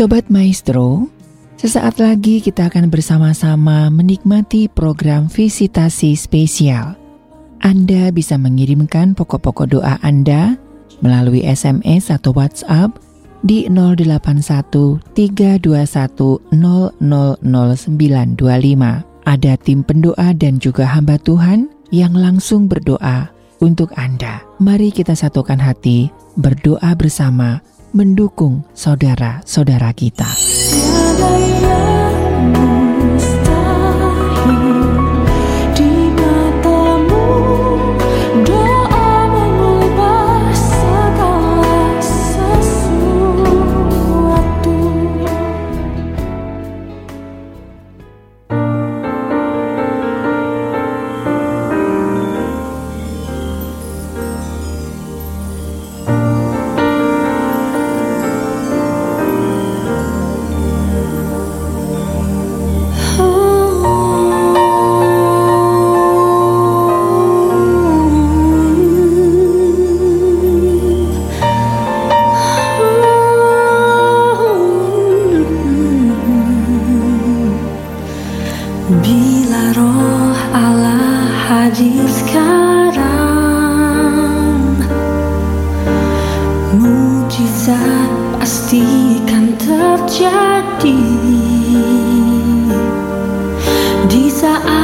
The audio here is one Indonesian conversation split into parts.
Sobat Maestro, sesaat lagi kita akan bersama-sama menikmati program visitasi spesial. Anda bisa mengirimkan pokok-pokok doa Anda melalui SMS atau WhatsApp di 081 321 000925. Ada tim pendoa dan juga hamba Tuhan yang langsung berdoa untuk Anda. Mari kita satukan hati, berdoa bersama mendukung saudara-saudara kita.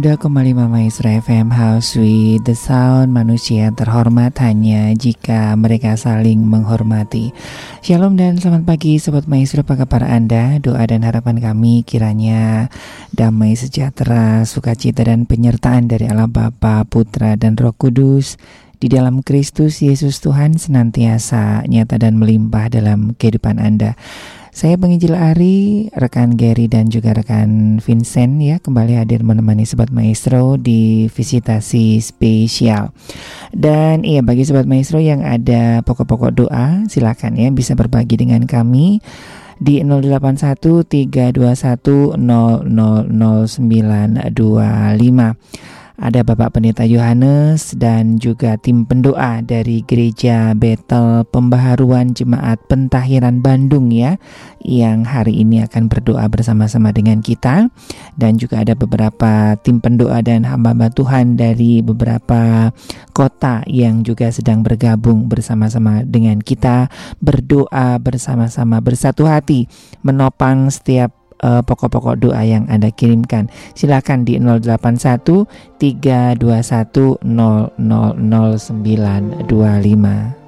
102,5 Maestro FM House with the Sound. Manusia terhormat hanya jika mereka saling menghormati. Shalom dan selamat pagi Sobat Maestro. Apa kabar Anda? Doa dan harapan kami kiranya Damai sejahtera, sukacita dan penyertaan dari Allah Bapa, Putra dan Roh Kudus di dalam Kristus Yesus Tuhan senantiasa nyata dan melimpah dalam kehidupan Anda. Saya penginjil Ari, rekan Gary dan juga rekan Vincent ya kembali hadir menemani Sobat Maestro di visitasi spesial. Dan iya bagi Sobat Maestro yang ada pokok-pokok doa silakan ya bisa berbagi dengan kami di 081 321 000925 ada Bapak Pendeta Yohanes dan juga tim pendoa dari Gereja Betel Pembaharuan Jemaat Pentahiran Bandung ya yang hari ini akan berdoa bersama-sama dengan kita. Dan juga ada beberapa tim pendoa dan hamba-hamba Tuhan dari beberapa kota yang juga sedang bergabung bersama-sama dengan kita berdoa bersama-sama bersatu hati menopang setiap uh, pokok-pokok doa yang Anda kirimkan. Silakan di 081 321 000925.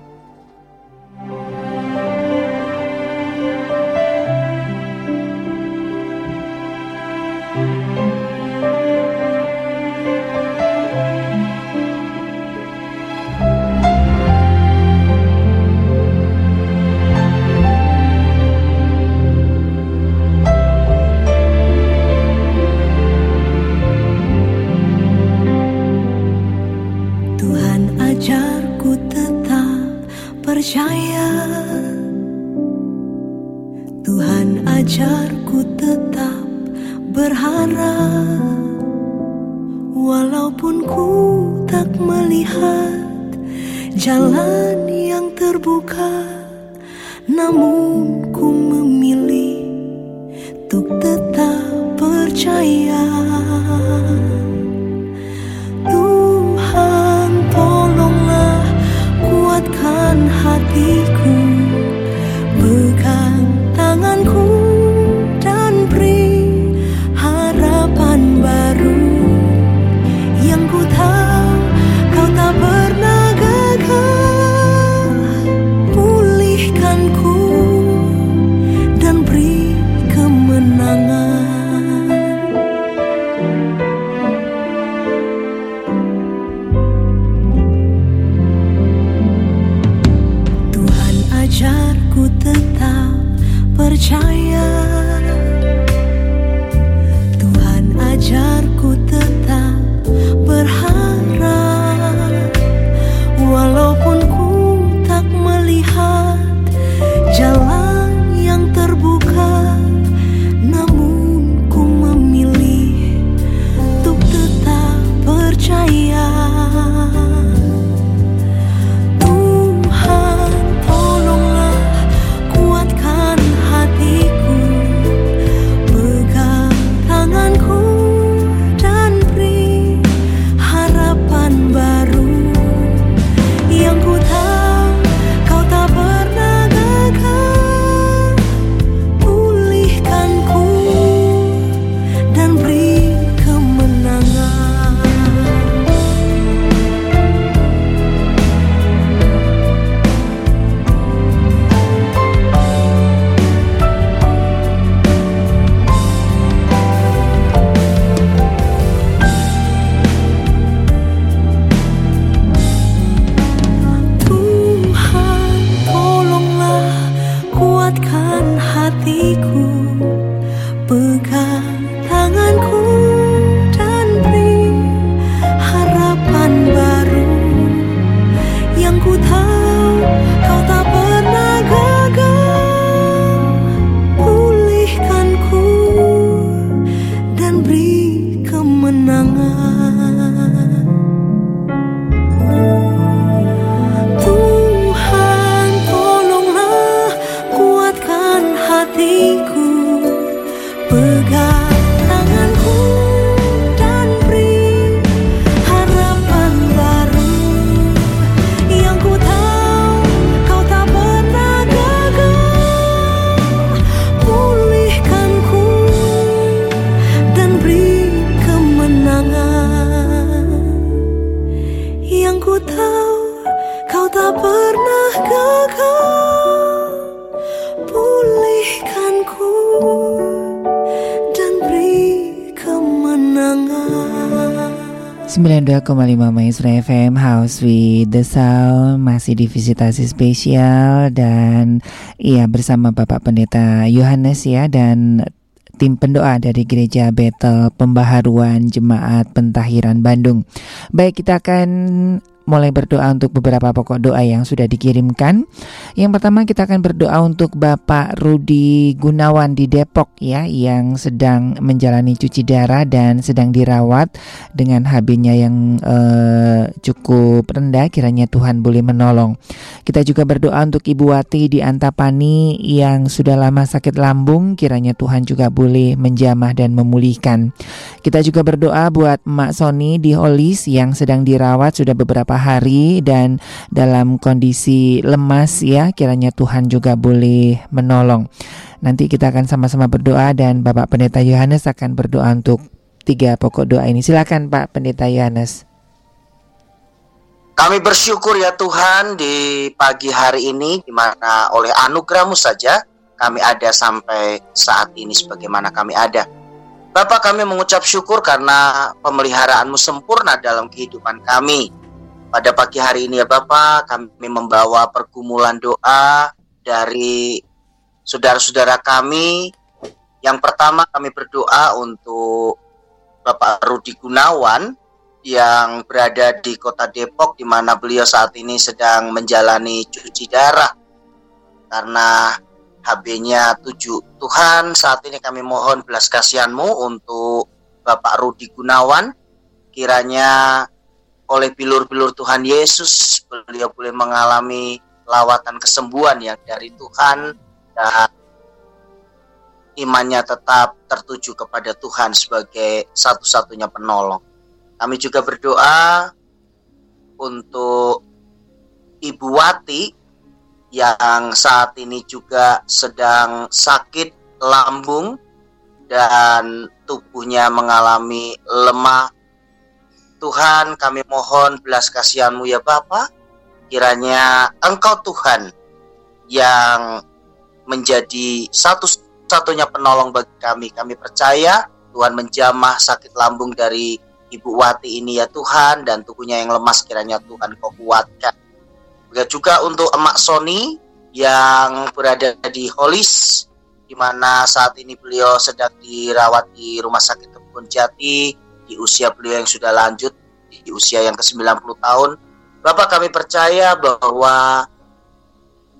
92,5 Maestro FM House with the Sound masih di visitasi spesial dan iya bersama Bapak Pendeta Yohanes ya dan tim pendoa dari Gereja Betel Pembaharuan Jemaat Pentahiran Bandung. Baik, kita akan mulai berdoa untuk beberapa pokok doa yang sudah dikirimkan. Yang pertama kita akan berdoa untuk Bapak Rudi Gunawan di Depok ya yang sedang menjalani cuci darah dan sedang dirawat dengan HB-nya yang uh, cukup rendah kiranya Tuhan boleh menolong. Kita juga berdoa untuk Ibu Wati di Antapani yang sudah lama sakit lambung kiranya Tuhan juga boleh menjamah dan memulihkan. Kita juga berdoa buat Mak Sony di Holis yang sedang dirawat sudah beberapa beberapa hari dan dalam kondisi lemas ya kiranya Tuhan juga boleh menolong. Nanti kita akan sama-sama berdoa dan Bapak Pendeta Yohanes akan berdoa untuk tiga pokok doa ini. Silakan Pak Pendeta Yohanes. Kami bersyukur ya Tuhan di pagi hari ini di mana oleh anugerahmu saja kami ada sampai saat ini sebagaimana kami ada. Bapak kami mengucap syukur karena pemeliharaanmu sempurna dalam kehidupan kami. Pada pagi hari ini ya Bapak, kami membawa pergumulan doa dari saudara-saudara kami. Yang pertama kami berdoa untuk Bapak Rudi Gunawan yang berada di kota Depok di mana beliau saat ini sedang menjalani cuci darah karena HB-nya 7. Tuhan, saat ini kami mohon belas kasihanmu untuk Bapak Rudi Gunawan. Kiranya oleh bilur-bilur Tuhan Yesus beliau boleh mengalami lawatan kesembuhan yang dari Tuhan dan imannya tetap tertuju kepada Tuhan sebagai satu-satunya penolong. Kami juga berdoa untuk Ibu Wati yang saat ini juga sedang sakit lambung dan tubuhnya mengalami lemah Tuhan kami mohon belas kasihanmu ya Bapa. Kiranya Engkau Tuhan yang menjadi satu-satunya penolong bagi kami. Kami percaya Tuhan menjamah sakit lambung dari Ibu Wati ini ya Tuhan dan tubuhnya yang lemas kiranya Tuhan kau kuatkan. Begitu juga untuk Emak Sony yang berada di Holis di mana saat ini beliau sedang dirawat di Rumah Sakit Kebun Jati di usia beliau yang sudah lanjut di usia yang ke-90 tahun Bapak kami percaya bahwa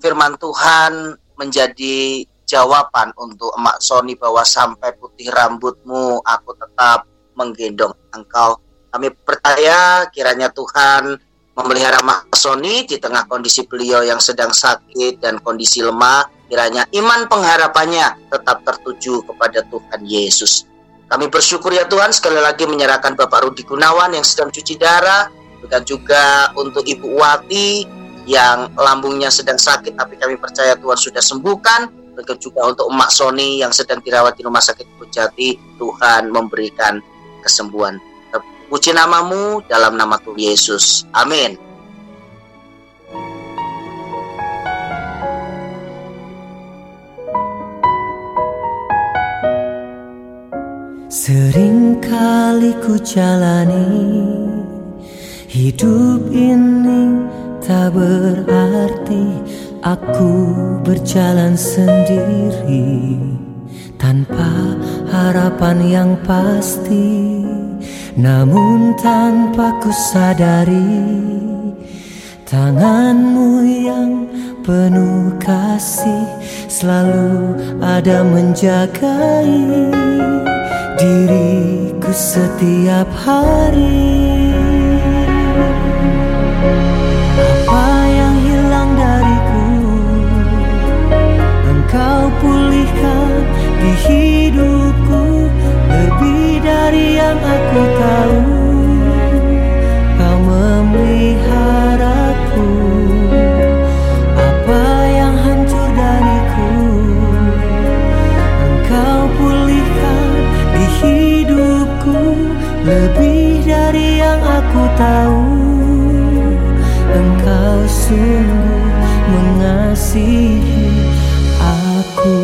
firman Tuhan menjadi jawaban untuk emak Sony bahwa sampai putih rambutmu aku tetap menggendong engkau. Kami percaya kiranya Tuhan memelihara emak Sony di tengah kondisi beliau yang sedang sakit dan kondisi lemah. Kiranya iman pengharapannya tetap tertuju kepada Tuhan Yesus kami bersyukur ya Tuhan sekali lagi menyerahkan Bapak Rudi Gunawan yang sedang cuci darah, dan juga untuk Ibu Wati yang lambungnya sedang sakit tapi kami percaya Tuhan sudah sembuhkan dan juga untuk Emak Sony yang sedang dirawat di Rumah Sakit Pujati Tuhan memberikan kesembuhan. Puji namamu dalam nama Tuhan Yesus. Amin. Seringkali ku jalani Hidup ini tak berarti Aku berjalan sendiri Tanpa harapan yang pasti. Namun tanpa ku sadari Tanganmu yang penuh kasih Selalu ada menjagai diriku setiap hari. Apa yang hilang dariku? Engkau pulihkan di hidupku Lebih dari yang aku tahu. Kau memeliharaku aku tahu Engkau sungguh mengasihi aku.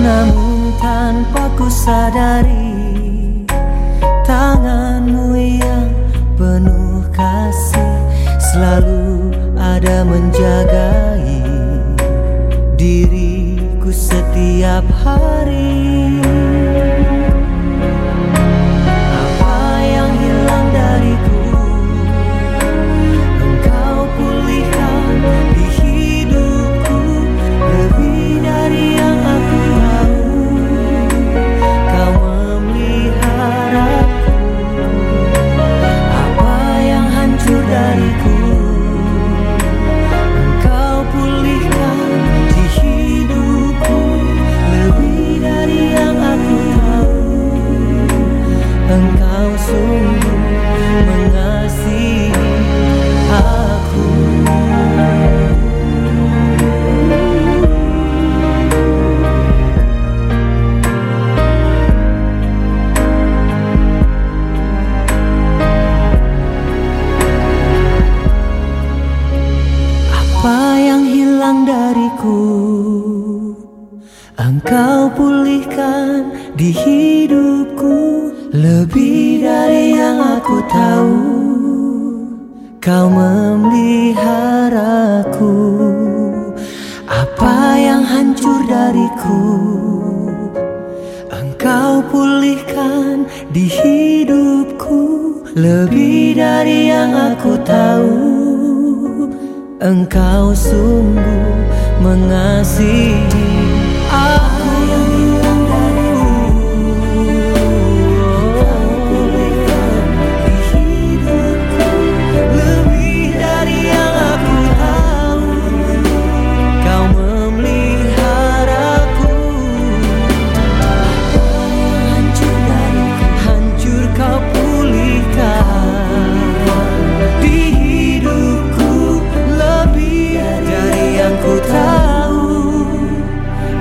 Namun tanpa ku sadari Tanganmu yang penuh kasih Selalu ada menjaga. Setiap hari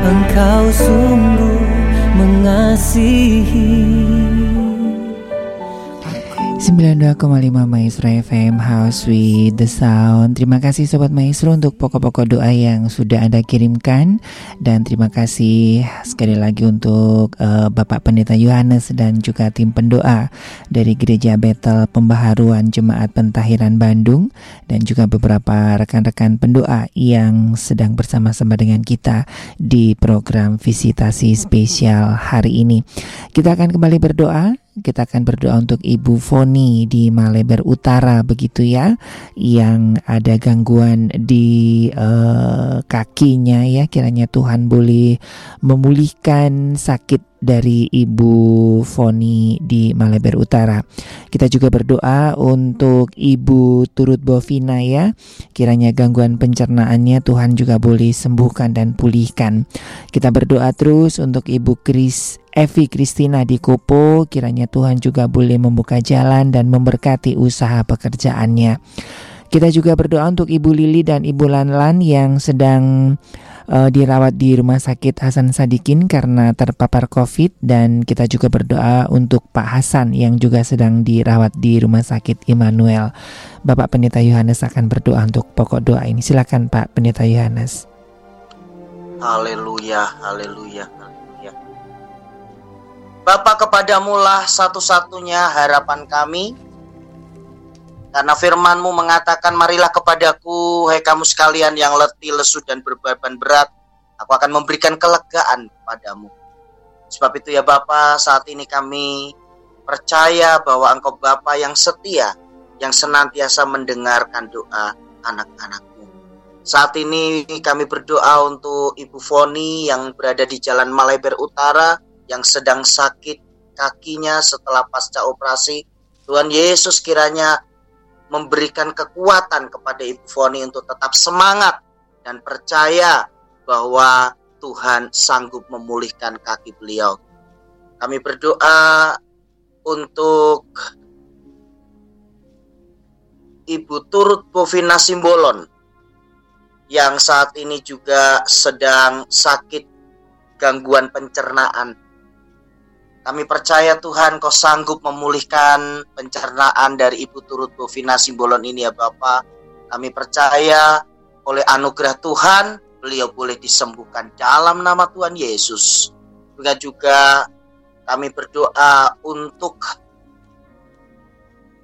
Engkau sungguh mengasihi 92,5 Maestro FM House with the Sound. Terima kasih Sobat Maestro untuk pokok-pokok doa yang sudah Anda kirimkan. Dan terima kasih sekali lagi untuk uh, Bapak Pendeta Yohanes dan juga tim pendoa Dari Gereja Betel Pembaharuan Jemaat Pentahiran Bandung. Dan juga beberapa rekan-rekan pendoa yang sedang bersama-sama dengan kita Di program visitasi spesial hari ini. Kita akan kembali berdoa kita akan berdoa untuk Ibu Foni di Maleber Utara begitu ya yang ada gangguan di uh, kakinya ya kiranya Tuhan boleh memulihkan sakit dari Ibu Foni di Maleber Utara. Kita juga berdoa untuk Ibu Turut Bovina ya. Kiranya gangguan pencernaannya Tuhan juga boleh sembuhkan dan pulihkan. Kita berdoa terus untuk Ibu Kris Evi Kristina di Kopo, kiranya Tuhan juga boleh membuka jalan dan memberkati usaha pekerjaannya. Kita juga berdoa untuk Ibu Lili dan Ibu Lanlan yang sedang uh, dirawat di Rumah Sakit Hasan Sadikin karena terpapar COVID dan kita juga berdoa untuk Pak Hasan yang juga sedang dirawat di Rumah Sakit Immanuel. Bapak Pendeta Yohanes akan berdoa untuk pokok doa ini. Silakan Pak Pendeta Yohanes. Haleluya, haleluya, haleluya. Bapak kepadamulah satu-satunya harapan kami. Karena firmanmu mengatakan, marilah kepadaku, hai kamu sekalian yang letih, lesu, dan berbeban berat. Aku akan memberikan kelegaan padamu. Sebab itu ya Bapak, saat ini kami percaya bahwa Engkau Bapa yang setia, yang senantiasa mendengarkan doa anak-anakmu. Saat ini kami berdoa untuk Ibu Foni yang berada di Jalan Maleber Utara, yang sedang sakit kakinya setelah pasca operasi. Tuhan Yesus kiranya memberikan kekuatan kepada Ibu Foni untuk tetap semangat dan percaya bahwa Tuhan sanggup memulihkan kaki beliau. Kami berdoa untuk Ibu Turut Bovina Simbolon yang saat ini juga sedang sakit gangguan pencernaan. Kami percaya Tuhan kau sanggup memulihkan pencernaan dari Ibu Turut Bovina Simbolon ini ya Bapak. Kami percaya oleh anugerah Tuhan beliau boleh disembuhkan dalam nama Tuhan Yesus. Juga juga kami berdoa untuk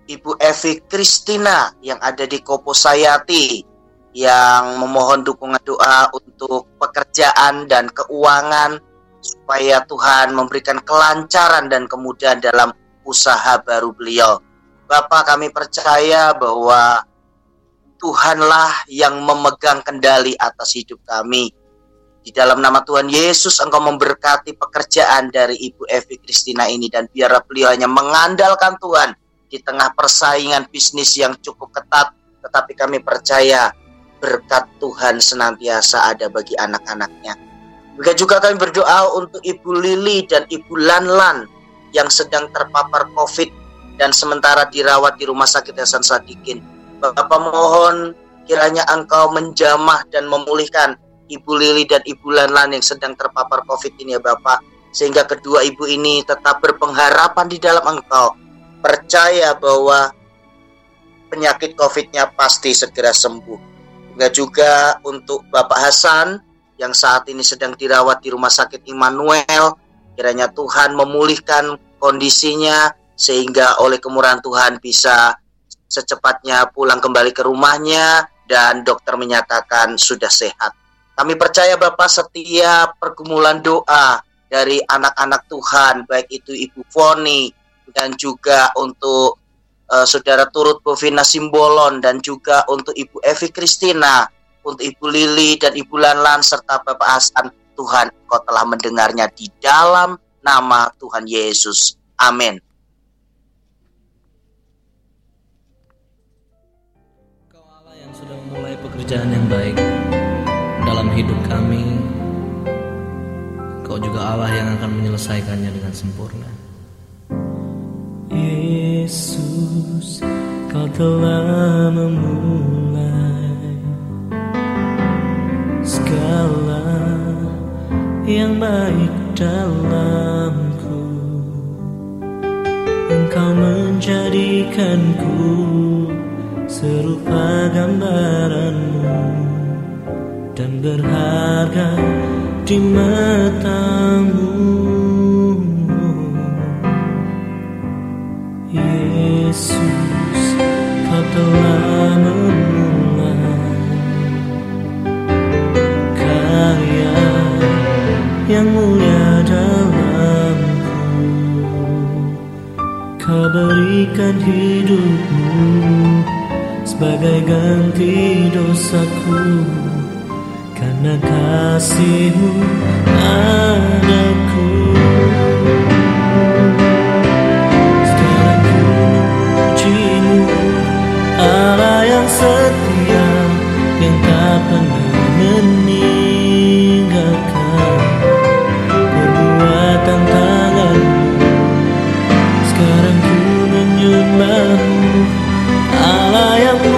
Ibu Evi Kristina yang ada di Kopo Sayati yang memohon dukungan doa untuk pekerjaan dan keuangan supaya Tuhan memberikan kelancaran dan kemudahan dalam usaha baru beliau. Bapak kami percaya bahwa Tuhanlah yang memegang kendali atas hidup kami. Di dalam nama Tuhan Yesus engkau memberkati pekerjaan dari Ibu Evi Kristina ini dan biarlah beliau hanya mengandalkan Tuhan di tengah persaingan bisnis yang cukup ketat tetapi kami percaya berkat Tuhan senantiasa ada bagi anak-anaknya. Juga juga kami berdoa untuk Ibu Lili dan Ibu Lanlan yang sedang terpapar COVID dan sementara dirawat di Rumah Sakit Hasan Sadikin. Bapak mohon kiranya Engkau menjamah dan memulihkan Ibu Lili dan Ibu Lanlan yang sedang terpapar COVID ini ya Bapak. Sehingga kedua ibu ini tetap berpengharapan di dalam Engkau. Percaya bahwa penyakit COVID-nya pasti segera sembuh Juga juga untuk Bapak Hasan yang saat ini sedang dirawat di Rumah Sakit Immanuel. Kiranya Tuhan memulihkan kondisinya sehingga oleh kemurahan Tuhan bisa secepatnya pulang kembali ke rumahnya dan dokter menyatakan sudah sehat. Kami percaya Bapak setiap pergumulan doa dari anak-anak Tuhan, baik itu Ibu Foni dan juga untuk uh, saudara turut Bovina Simbolon dan juga untuk Ibu Evi Kristina, untuk Ibu Lili dan Ibu Lanlan serta Bapak Hasan. Tuhan, Kau telah mendengarnya di dalam nama Tuhan Yesus. Amin. Kau Allah yang sudah memulai pekerjaan yang baik dalam hidup kami. Kau juga Allah yang akan menyelesaikannya dengan sempurna. Yesus, kau telah memulai segala yang baik dalamku. Engkau menjadikanku serupa gambaranmu dan berharga di matamu. Yesus, kau telah yang mulia dalamku. Kau berikan hidupmu sebagai ganti dosaku karena kasihmu padaku. Sekarang ku yang setia yang tak pernah Allah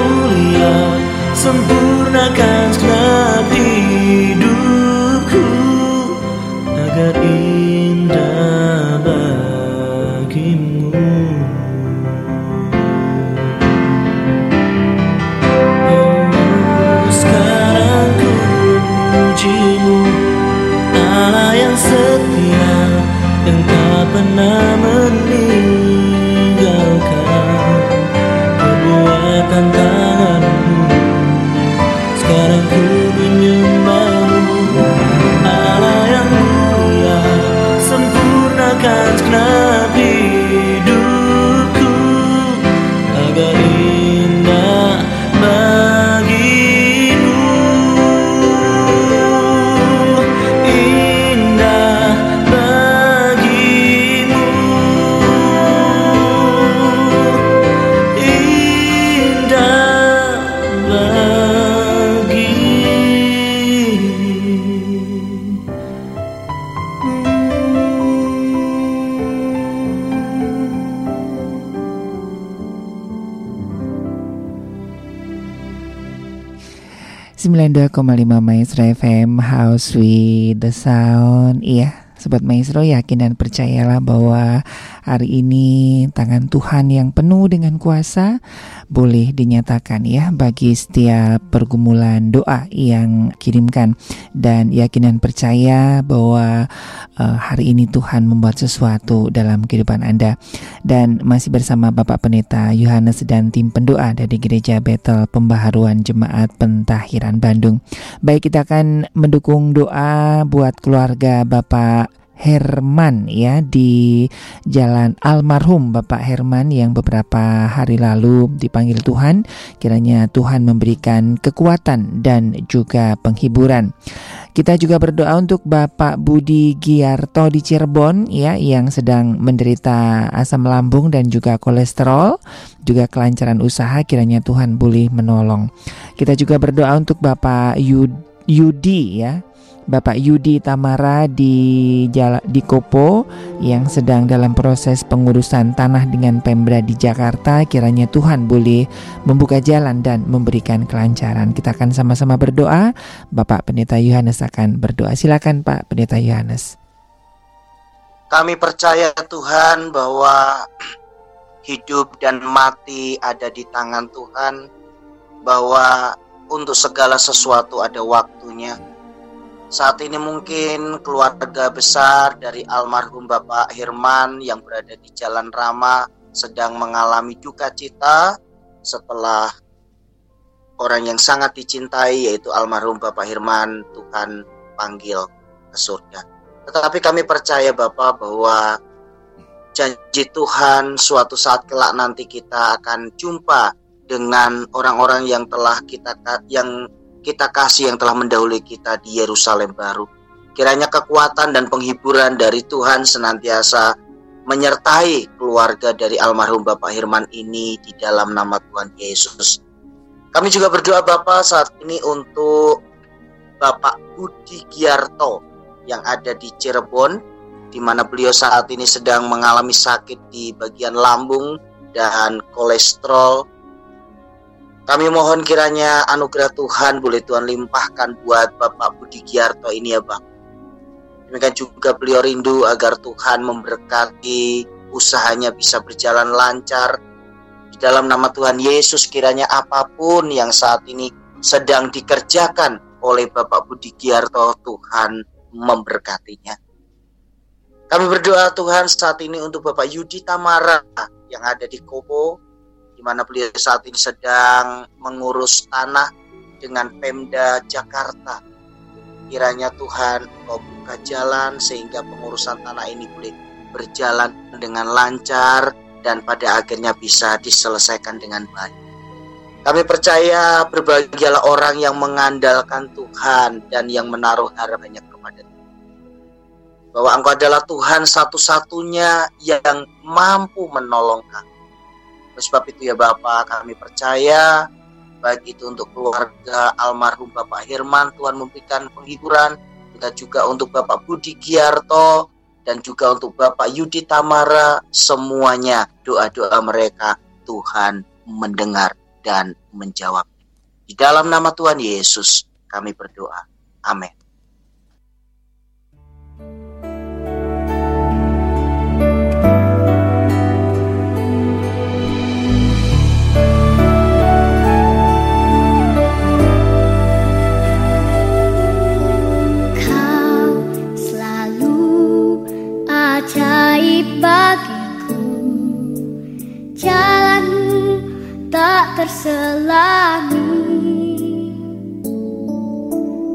92,5 Maestro FM House with the Sound. Iya Sobat Maestro yakin dan percayalah bahwa hari ini tangan Tuhan yang penuh dengan kuasa boleh dinyatakan ya bagi setiap pergumulan doa yang kirimkan dan yakin dan percaya bahwa uh, hari ini Tuhan membuat sesuatu dalam kehidupan Anda dan masih bersama Bapak Pendeta Yohanes dan tim pendoa dari Gereja Betel Pembaharuan Jemaat Pentahiran Bandung. Baik kita akan mendukung doa buat keluarga Bapak Herman ya di Jalan Almarhum Bapak Herman yang beberapa hari lalu dipanggil Tuhan kiranya Tuhan memberikan kekuatan dan juga penghiburan. Kita juga berdoa untuk Bapak Budi Giarto di Cirebon ya yang sedang menderita asam lambung dan juga kolesterol, juga kelancaran usaha kiranya Tuhan boleh menolong. Kita juga berdoa untuk Bapak Yudi ya Bapak Yudi Tamara di Jala, di Kopo yang sedang dalam proses pengurusan tanah dengan Pemda di Jakarta kiranya Tuhan boleh membuka jalan dan memberikan kelancaran. Kita akan sama-sama berdoa. Bapak Pendeta Yohanes akan berdoa. Silakan Pak Pendeta Yohanes. Kami percaya Tuhan bahwa hidup dan mati ada di tangan Tuhan, bahwa untuk segala sesuatu ada waktunya saat ini mungkin keluarga besar dari almarhum Bapak Hirman yang berada di Jalan Rama sedang mengalami duka cita setelah orang yang sangat dicintai yaitu almarhum Bapak Hirman Tuhan panggil ke surga. Tetapi kami percaya Bapak bahwa janji Tuhan suatu saat kelak nanti kita akan jumpa dengan orang-orang yang telah kita yang kita kasih yang telah mendahului kita di Yerusalem baru. Kiranya kekuatan dan penghiburan dari Tuhan senantiasa menyertai keluarga dari almarhum Bapak Hirman ini di dalam nama Tuhan Yesus. Kami juga berdoa Bapak saat ini untuk Bapak Budi Giarto yang ada di Cirebon di mana beliau saat ini sedang mengalami sakit di bagian lambung dan kolesterol kami mohon kiranya anugerah Tuhan boleh Tuhan limpahkan buat Bapak Budi Giarto ini ya Bang. Demikian juga beliau rindu agar Tuhan memberkati usahanya bisa berjalan lancar. Di dalam nama Tuhan Yesus kiranya apa pun yang saat ini sedang dikerjakan oleh Bapak Budi Giarto Tuhan memberkatinya. Kami berdoa Tuhan saat ini untuk Bapak Yudi Tamara yang ada di Kopo mana beliau saat ini sedang mengurus tanah dengan Pemda Jakarta. Kiranya Tuhan kau buka jalan sehingga pengurusan tanah ini boleh berjalan dengan lancar dan pada akhirnya bisa diselesaikan dengan baik. Kami percaya berbahagialah orang yang mengandalkan Tuhan dan yang menaruh harapannya kepada Tuhan. Bahwa Engkau adalah Tuhan satu-satunya yang mampu menolong kami oleh sebab itu ya Bapak, kami percaya baik itu untuk keluarga almarhum Bapak Herman, Tuhan memberikan penghiburan. Kita juga untuk Bapak Budi Giarto dan juga untuk Bapak Yudi Tamara, semuanya doa-doa mereka Tuhan mendengar dan menjawab. Di dalam nama Tuhan Yesus kami berdoa. Amin. Terselami.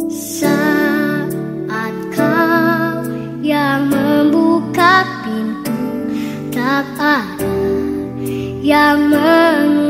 Saat kau yang membuka pintu tak ada yang menutupnya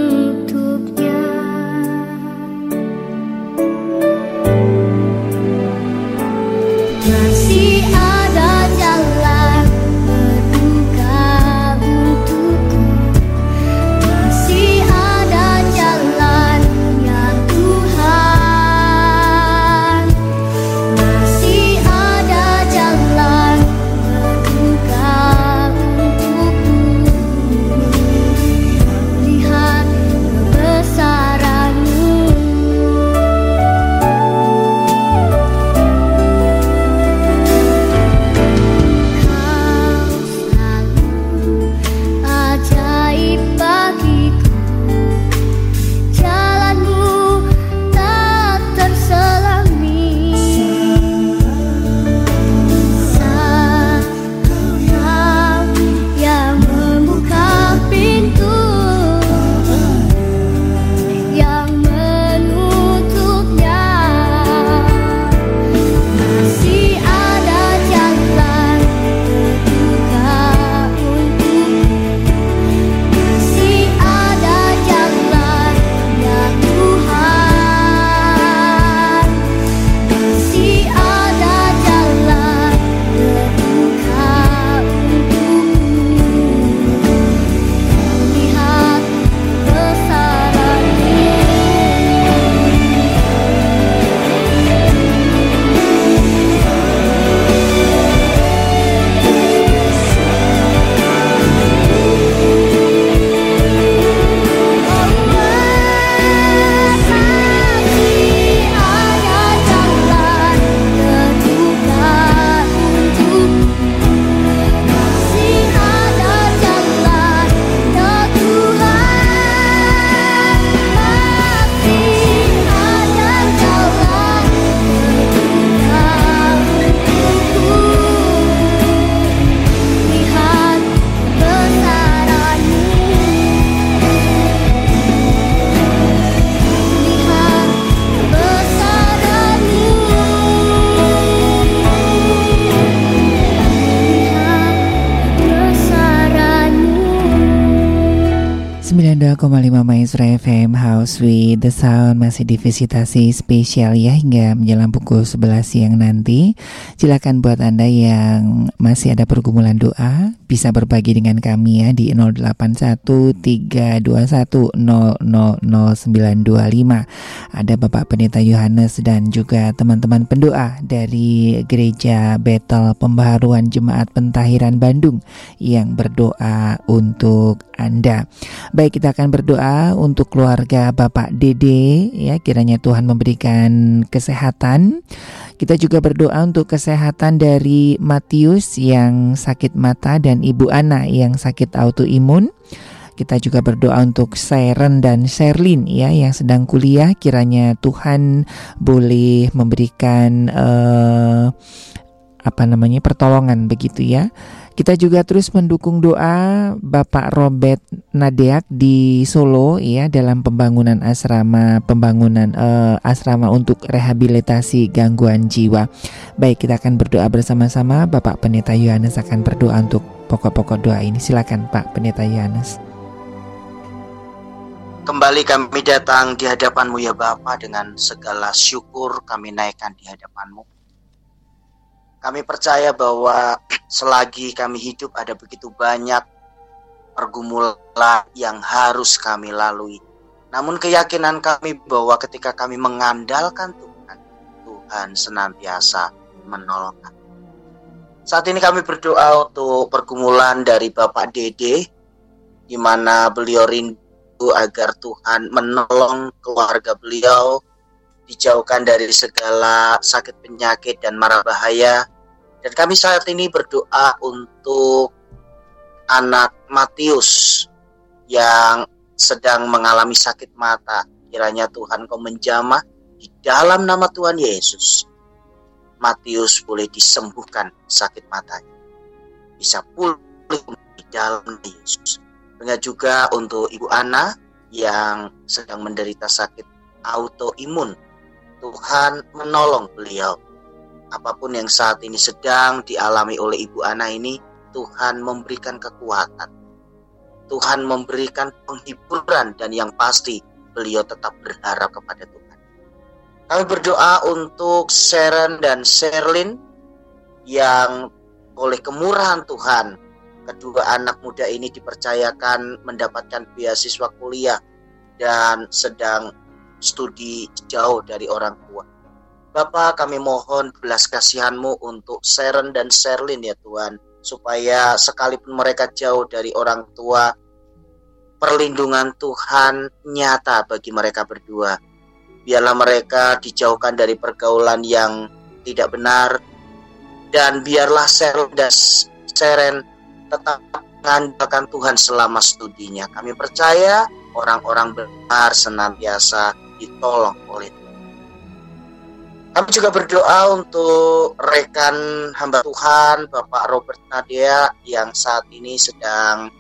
Sound masih divisitasi spesial ya hingga menjelang pukul 11 siang nanti. Silakan buat Anda yang masih ada pergumulan doa bisa berbagi dengan kami ya di 081321000925. Ada Bapak Pendeta Yohanes dan juga teman-teman pendoa dari Gereja Betel Pembaharuan Jemaat Pentahiran Bandung yang berdoa untuk Anda. Baik kita akan berdoa untuk keluarga Bapak Dede ya kiranya Tuhan memberikan kesehatan. Kita juga berdoa untuk kesehatan dari Matius yang sakit mata dan Ibu Ana yang sakit autoimun. Kita juga berdoa untuk Siren dan Sherlin ya yang sedang kuliah kiranya Tuhan boleh memberikan uh, apa namanya pertolongan begitu ya. Kita juga terus mendukung doa Bapak Robert Nadeak di Solo ya dalam pembangunan asrama pembangunan uh, asrama untuk rehabilitasi gangguan jiwa. Baik, kita akan berdoa bersama-sama. Bapak Pendeta Yohanes akan berdoa untuk pokok-pokok doa ini. Silakan Pak Pendeta Yohanes. Kembali kami datang di hadapanmu ya Bapa dengan segala syukur kami naikkan di hadapanmu. Kami percaya bahwa selagi kami hidup ada begitu banyak pergumulan yang harus kami lalui. Namun keyakinan kami bahwa ketika kami mengandalkan Tuhan, Tuhan senantiasa menolong kami. Saat ini kami berdoa untuk pergumulan dari Bapak Dede, di mana beliau rindu agar Tuhan menolong keluarga beliau dijauhkan dari segala sakit penyakit dan mara bahaya. Dan kami saat ini berdoa untuk anak Matius yang sedang mengalami sakit mata. Kiranya Tuhan kau menjamah di dalam nama Tuhan Yesus. Matius boleh disembuhkan sakit matanya. Bisa pulih di dalam Yesus. Dengan juga untuk Ibu Ana yang sedang menderita sakit autoimun Tuhan menolong beliau. Apa pun yang saat ini sedang dialami oleh Ibu Ana ini, Tuhan memberikan kekuatan. Tuhan memberikan penghiburan dan yang pasti beliau tetap berharap kepada Tuhan. Kami berdoa untuk Sharon dan Sherlin yang oleh kemurahan Tuhan kedua anak muda ini dipercayakan mendapatkan beasiswa kuliah dan sedang studi jauh dari orang tua. Bapak kami mohon belas kasihanmu untuk Seren dan Sherlin ya Tuhan. Supaya sekalipun mereka jauh dari orang tua, perlindungan Tuhan nyata bagi mereka berdua. Biarlah mereka dijauhkan dari pergaulan yang tidak benar. Dan biarlah Seren dan Seren tetap mengandalkan Tuhan selama studinya. Kami percaya orang-orang benar senantiasa ditolong oleh Tuhan. Kami juga berdoa untuk rekan hamba Tuhan Bapak Robert Nadia yang saat ini sedang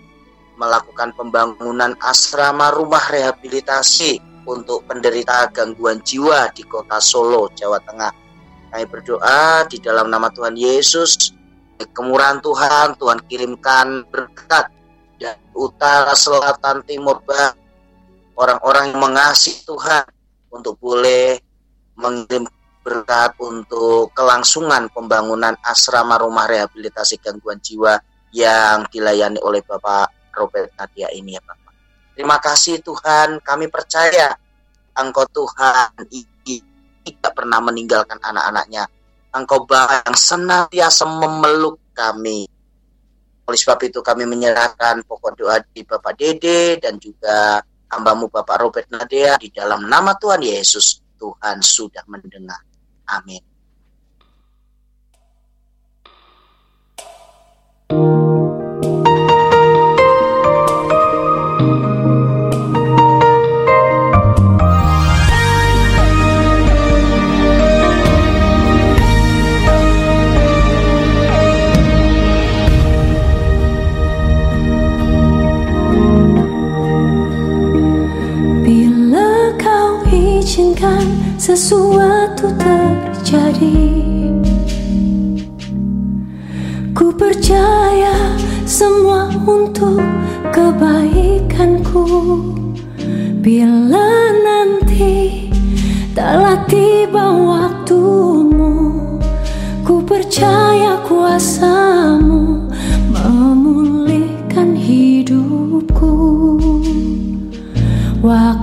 melakukan pembangunan asrama rumah rehabilitasi untuk penderita gangguan jiwa di kota Solo, Jawa Tengah. Kami berdoa di dalam nama Tuhan Yesus, kemurahan Tuhan, Tuhan kirimkan berkat dari utara, selatan, timur, barat orang-orang yang mengasihi Tuhan untuk boleh mengirim berkat untuk kelangsungan pembangunan asrama rumah rehabilitasi gangguan jiwa yang dilayani oleh Bapak Robert Nadia ini ya Bapak. Terima kasih Tuhan, kami percaya Engkau Tuhan tidak pernah meninggalkan anak-anaknya. Engkau yang senantiasa memeluk kami. Oleh sebab itu kami menyerahkan pokok doa di Bapak Dede dan juga hambamu Bapak Robert Nadia di dalam nama Tuhan Yesus Tuhan sudah mendengar. Amin. Sesuatu terjadi. Ku percaya semua untuk kebaikanku. Bila nanti telah tiba waktumu Ku percaya kuasamu memulihkan hidupku. Waktu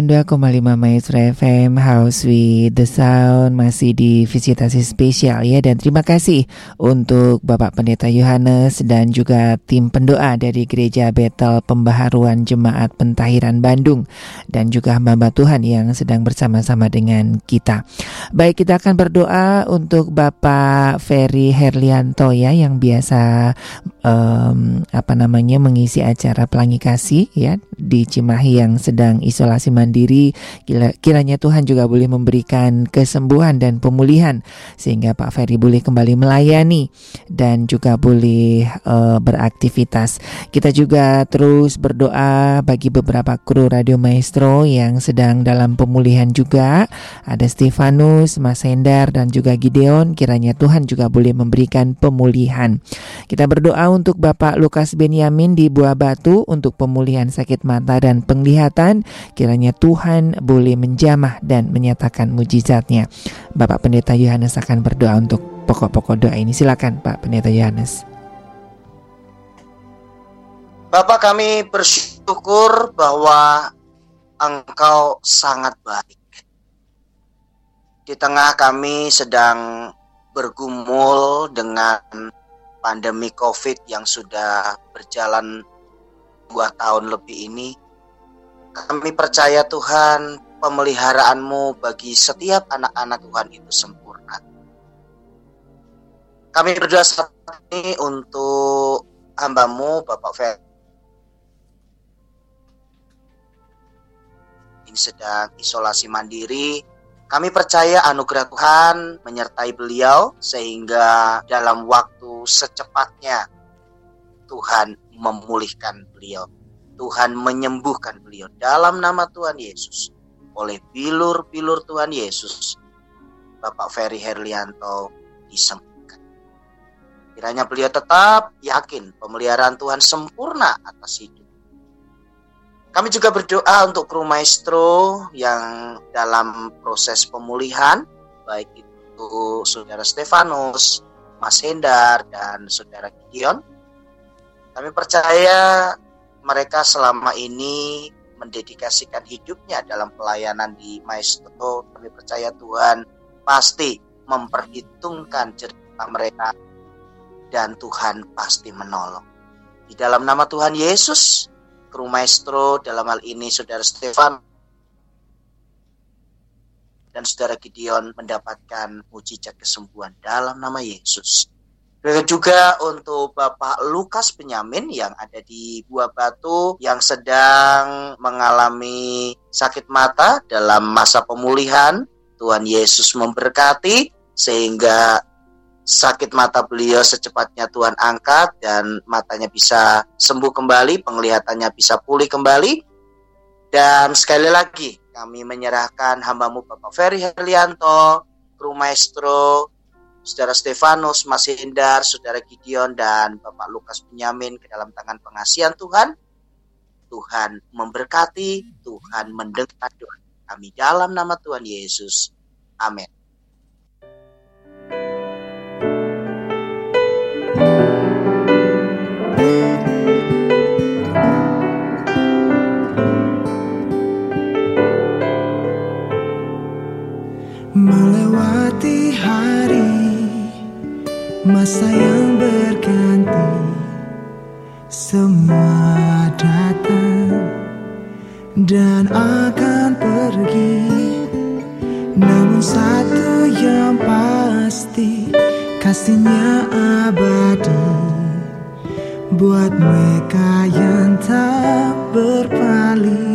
92,5 Maestro FM House with the Sound masih di visitasi spesial ya dan terima kasih untuk Bapak Pendeta Yohanes dan juga tim pendoa dari Gereja Betel Pembaharuan Jemaat Pentahiran Bandung dan juga hamba Tuhan yang sedang bersama-sama dengan kita. Baik kita akan berdoa untuk Bapak Ferry Herlianto ya yang biasa em, apa namanya mengisi acara pelangi kasih ya di Cimahi yang sedang isolasi mandiri. Kira- Kiranya Tuhan juga boleh memberikan kesembuhan dan pemulihan sehingga Pak Ferry boleh kembali melayani dan juga boleh eh, beraktivitas. Kita juga terus berdoa bagi beberapa kru Radio Maestro yang sedang dalam pemulihan juga. Ada Stefanus, Mas Hendar dan juga Gideon. Kiranya Tuhan juga boleh memberikan pemulihan. Kita berdoa untuk Bapak Lukas Benyamin di Buah Batu untuk pemulihan sakit mata dan penglihatan. Kiranya Tuhan boleh menjamah dan menyatakan mujizatnya. Bapak Pendeta Yohanes akan berdoa untuk pokok-pokok doa ini. Silakan Pak Pendeta Yohanes. Bapak kami bersyukur bahwa Engkau sangat baik. Di tengah kami sedang bergumul dengan pandemi COVID yang sudah berjalan dua tahun lebih ini. Kami percaya Tuhan pemeliharaanmu bagi setiap anak-anak Tuhan itu sempurna. Kami berdoa saat ini untuk hambamu Bapak Fer ini sedang isolasi mandiri. Kami percaya anugerah Tuhan menyertai beliau sehingga dalam waktu secepatnya Tuhan memulihkan beliau. Tuhan menyembuhkan beliau dalam nama Tuhan Yesus. Oleh bilur-bilur Tuhan Yesus, Bapak Ferry Herlianto disembuhkan. Kiranya beliau tetap yakin pemeliharaan Tuhan sempurna atas hidup. Kami juga berdoa untuk kru maestro yang dalam proses pemulihan, baik itu saudara Stefanus, Mas Hendar, dan saudara Gideon. Kami percaya mereka selama ini mendedikasikan hidupnya dalam pelayanan di maestro. Kami percaya Tuhan pasti memperhitungkan cerita mereka dan Tuhan pasti menolong. Di dalam nama Tuhan Yesus, kru maestro dalam hal ini saudara Stefan dan saudara Gideon mendapatkan mujizat kesembuhan dalam nama Yesus. Begitu juga untuk Bapak Lukas Penyamin yang ada di Buah Batu yang sedang mengalami sakit mata dalam masa pemulihan. Tuhan Yesus memberkati sehingga sakit mata beliau secepatnya Tuhan angkat dan matanya bisa sembuh kembali, penglihatannya bisa pulih kembali. Dan sekali lagi kami menyerahkan hambamu Bapak Ferry Herlianto, kru maestro, Saudara Stefanus, Mas Hindar, Saudara Gideon, dan Bapak Lukas Benyamin ke dalam tangan pengasihan Tuhan. Tuhan memberkati, Tuhan mendengar doa kami dalam nama Tuhan Yesus. Amin. Masa yang berganti. Semua datang Dan akan pergi. Namun satu yang pasti Kasihnya abadi. Buat mereka yang tak berpaling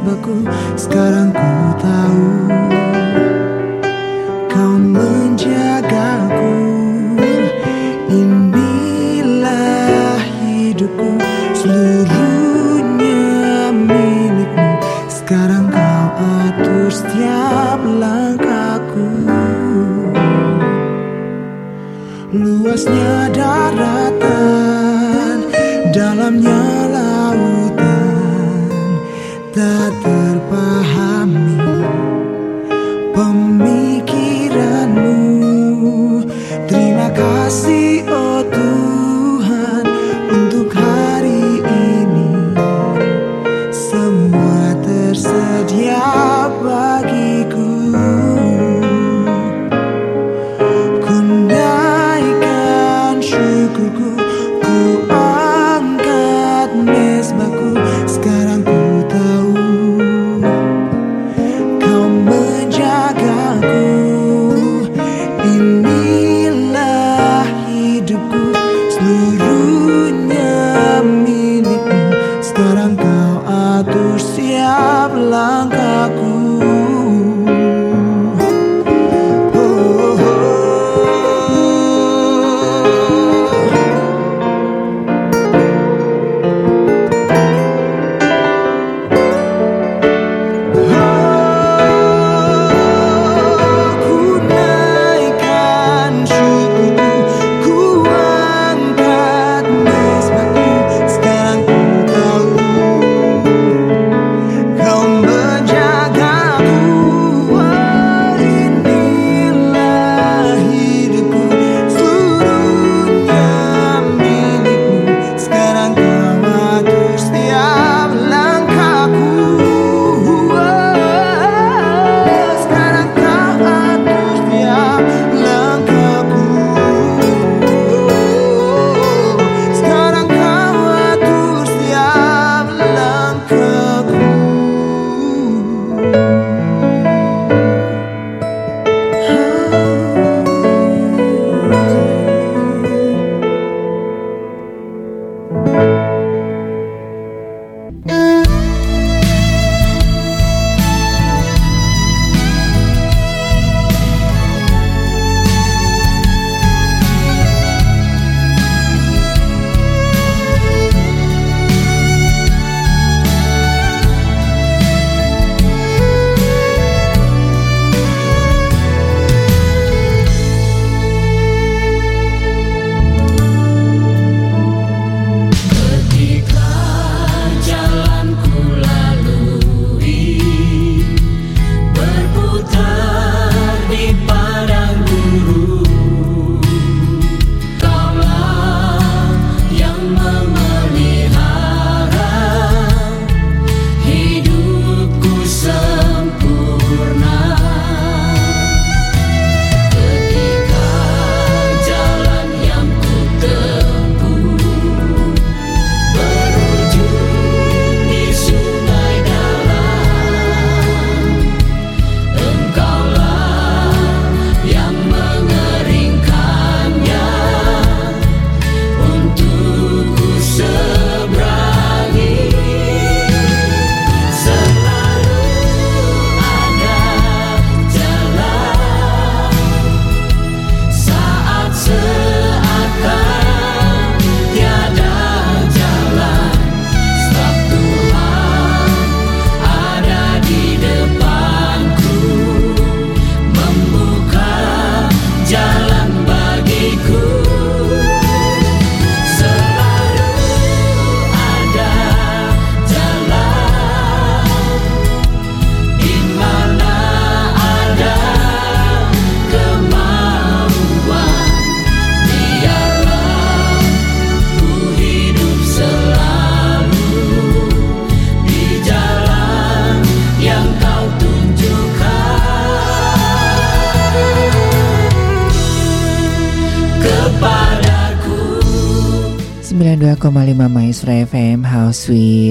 mesbahku Sekarang ku tahu. Kau menjagaku Inilah hidupku Seluruhnya milikmu. Sekarang kau atur setiap langkahku. Luasnya daratan,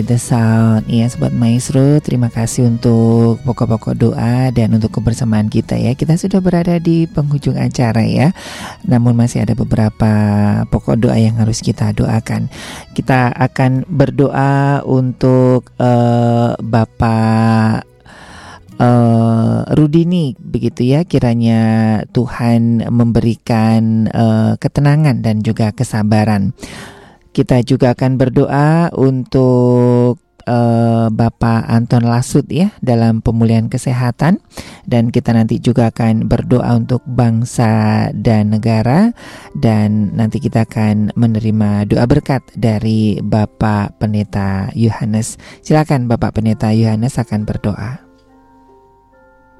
The Sound. Ya Sobat Maestro Terima kasih untuk pokok-pokok doa Dan untuk kebersamaan kita ya. Kita sudah berada di penghujung acara ya. Namun masih ada beberapa pokok doa yang harus kita doakan. Kita akan berdoa untuk uh, Bapak uh, Rudini begitu ya. Kiranya Tuhan memberikan uh, ketenangan dan juga kesabaran kita juga akan berdoa untuk uh, Bapak Anton Lasut ya dalam pemulihan kesehatan dan kita nanti juga akan berdoa untuk bangsa dan negara dan nanti kita akan menerima doa berkat dari Bapak Pendeta Yohanes. Silakan Bapak Pendeta Yohanes akan berdoa.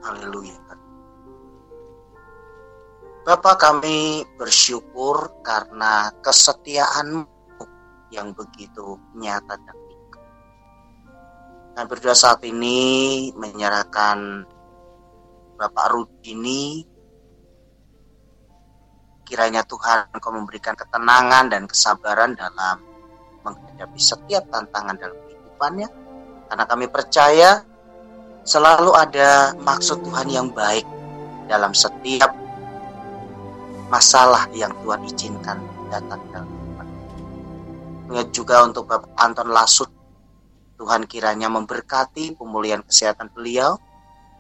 Haleluya. Bapak kami bersyukur karena kesetiaanmu yang begitu nyata dan tingkat. Dan berdua saat ini menyerahkan Bapak Rudini kiranya Tuhan kau memberikan ketenangan dan kesabaran dalam menghadapi setiap tantangan dalam kehidupannya karena kami percaya selalu ada maksud Tuhan yang baik dalam setiap masalah yang Tuhan izinkan datang dalam Ingat juga untuk Bapak Anton Lasut. Tuhan kiranya memberkati pemulihan kesehatan beliau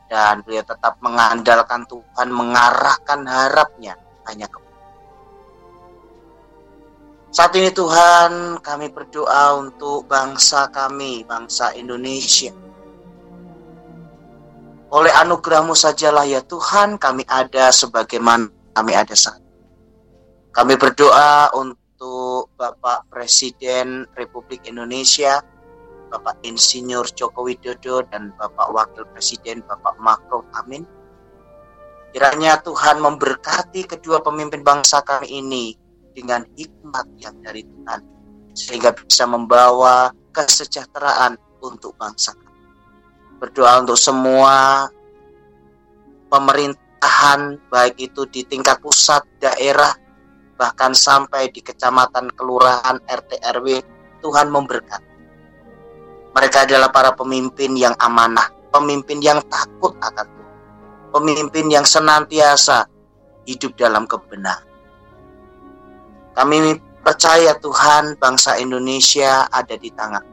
dan beliau tetap mengandalkan Tuhan mengarahkan harapnya hanya ke saat ini Tuhan kami berdoa untuk bangsa kami, bangsa Indonesia. Oleh anugerahmu sajalah ya Tuhan kami ada sebagaimana kami ada saat. Kami berdoa untuk Bapak Presiden Republik Indonesia, Bapak Insinyur Joko Widodo dan Bapak Wakil Presiden Bapak Makro Amin. Kiranya Tuhan memberkati kedua pemimpin bangsa kami ini dengan hikmat yang dari Tuhan sehingga bisa membawa kesejahteraan untuk bangsa kami. Berdoa untuk semua pemerintahan baik itu di tingkat pusat, daerah bahkan sampai di kecamatan, kelurahan, RT, RW, Tuhan memberkati. Mereka adalah para pemimpin yang amanah, pemimpin yang takut akan Tuhan, pemimpin yang senantiasa hidup dalam kebenaran. Kami percaya Tuhan bangsa Indonesia ada di tangan.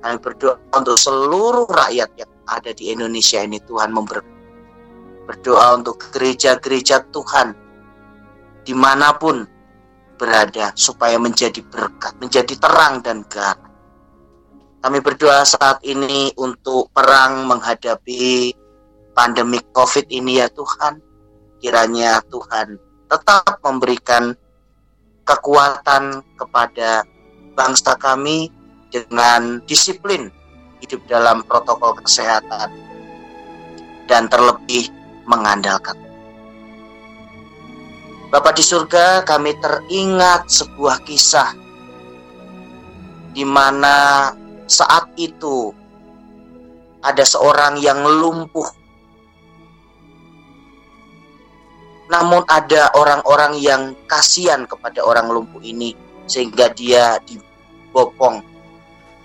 Kami berdoa untuk seluruh rakyat yang ada di Indonesia ini Tuhan memberkati. Berdoa untuk gereja-gereja Tuhan di mana pun berada supaya menjadi berkat, menjadi terang dan garam. Kami berdoa saat ini untuk perang menghadapi pandemi COVID ini ya Tuhan. Kiranya Tuhan tetap memberikan kekuatan kepada bangsa kami dengan disiplin hidup dalam protokol kesehatan dan terlebih mengandalkan Bapak di surga, kami teringat sebuah kisah di mana saat itu ada seorang yang lumpuh. Namun ada orang-orang yang kasihan kepada orang lumpuh ini sehingga dia dibopong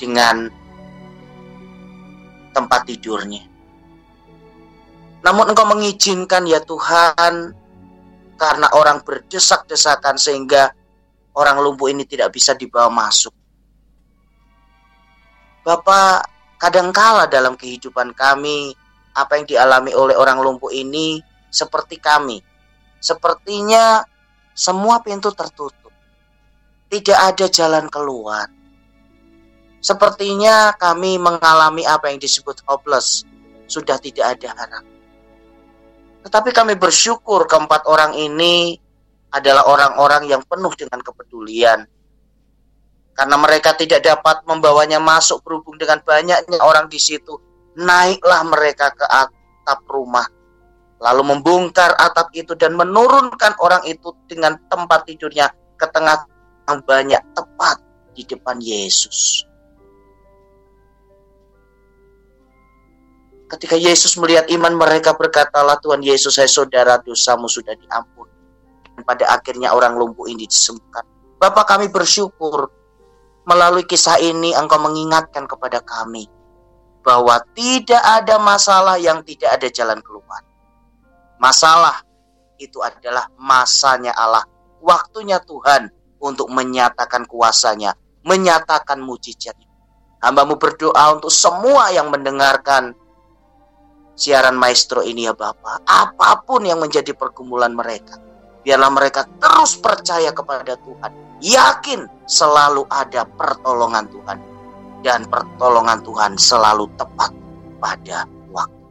dengan tempat tidurnya. Namun engkau mengizinkan ya Tuhan karena orang berdesak-desakan sehingga orang lumpuh ini tidak bisa dibawa masuk. Bapak, kadangkala dalam kehidupan kami, apa yang dialami oleh orang lumpuh ini seperti kami. Sepertinya semua pintu tertutup. Tidak ada jalan keluar. Sepertinya kami mengalami apa yang disebut hopeless. Sudah tidak ada harapan. Tetapi kami bersyukur keempat orang ini adalah orang-orang yang penuh dengan kepedulian. Karena mereka tidak dapat membawanya masuk berhubung dengan banyaknya orang di situ. Naiklah mereka ke atap rumah. Lalu membongkar atap itu dan menurunkan orang itu dengan tempat tidurnya ke tengah yang banyak tepat di depan Yesus. Ketika Yesus melihat iman mereka berkatalah Tuhan Yesus saya saudara dosamu sudah diampuni. Dan pada akhirnya orang lumpuh ini disembuhkan. Bapak kami bersyukur melalui kisah ini engkau mengingatkan kepada kami bahwa tidak ada masalah yang tidak ada jalan keluar. Masalah itu adalah masanya Allah, waktunya Tuhan untuk menyatakan kuasanya, menyatakan mujizatnya. Hambamu berdoa untuk semua yang mendengarkan siaran maestro ini ya Bapak. Apa pun yang menjadi pergumulan mereka. Biarlah mereka terus percaya kepada Tuhan. Yakin selalu ada pertolongan Tuhan. Dan pertolongan Tuhan selalu tepat pada waktu.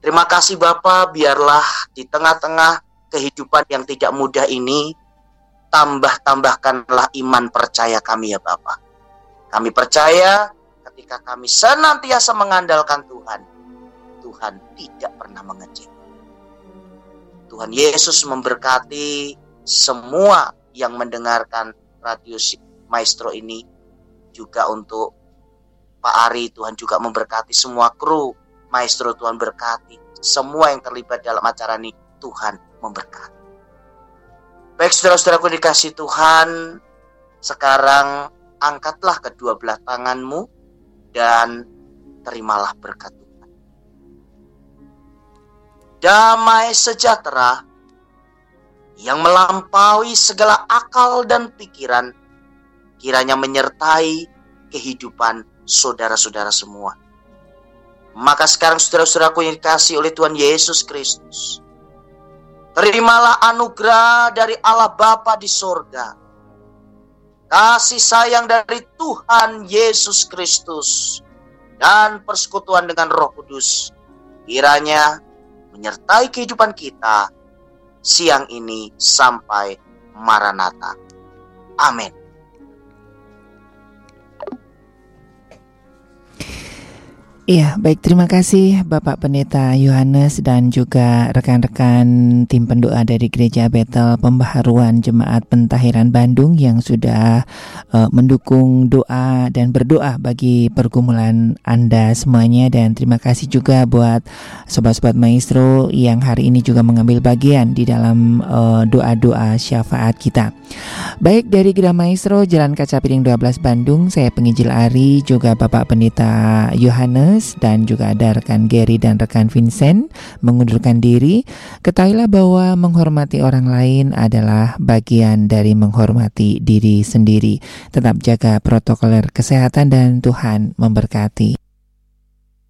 Terima kasih Bapak, biarlah di tengah-tengah kehidupan yang tidak mudah ini, tambah-tambahkanlah iman percaya kami ya Bapak. Kami percaya ketika kami senantiasa mengandalkan Tuhan, Tuhan tidak pernah mengejek. Tuhan Yesus memberkati semua yang mendengarkan radio Maestro ini juga untuk Pak Ari Tuhan juga memberkati semua kru Maestro Tuhan berkati semua yang terlibat dalam acara ini Tuhan memberkati. Baik saudara-saudaraku dikasih Tuhan, sekarang angkatlah kedua belah tanganmu dan terimalah berkat Tuhan. Damai sejahtera yang melampaui segala akal dan pikiran kiranya menyertai kehidupan saudara-saudara semua. Maka sekarang saudara-saudaraku yang dikasih oleh Tuhan Yesus Kristus. Terimalah anugerah dari Allah Bapa di sorga kasih sayang dari Tuhan Yesus Kristus dan persekutuan dengan Roh Kudus kiranya menyertai kehidupan kita siang ini sampai Maranatha. Amin. Iya, baik. Terima kasih Bapak Pendeta Yohanes dan juga rekan-rekan tim pendoa dari Gereja Betel Pembaharuan Jemaat Pentahiran Bandung yang sudah uh, mendukung doa dan berdoa bagi pergumulan Anda semuanya. Dan terima kasih juga buat sobat-sobat maestro yang hari ini juga mengambil bagian di dalam uh, doa-doa syafaat kita. Baik dari Gereja Maestro Jalan Kaca Piring 12 Bandung, saya penginjil Ari juga Bapak Pendeta Yohanes dan juga ada rekan Gary dan rekan Vincent mengundurkan diri. Ketahuilah bahwa menghormati orang lain adalah bagian dari menghormati diri sendiri. Tetap jaga protokoler kesehatan dan Tuhan memberkati.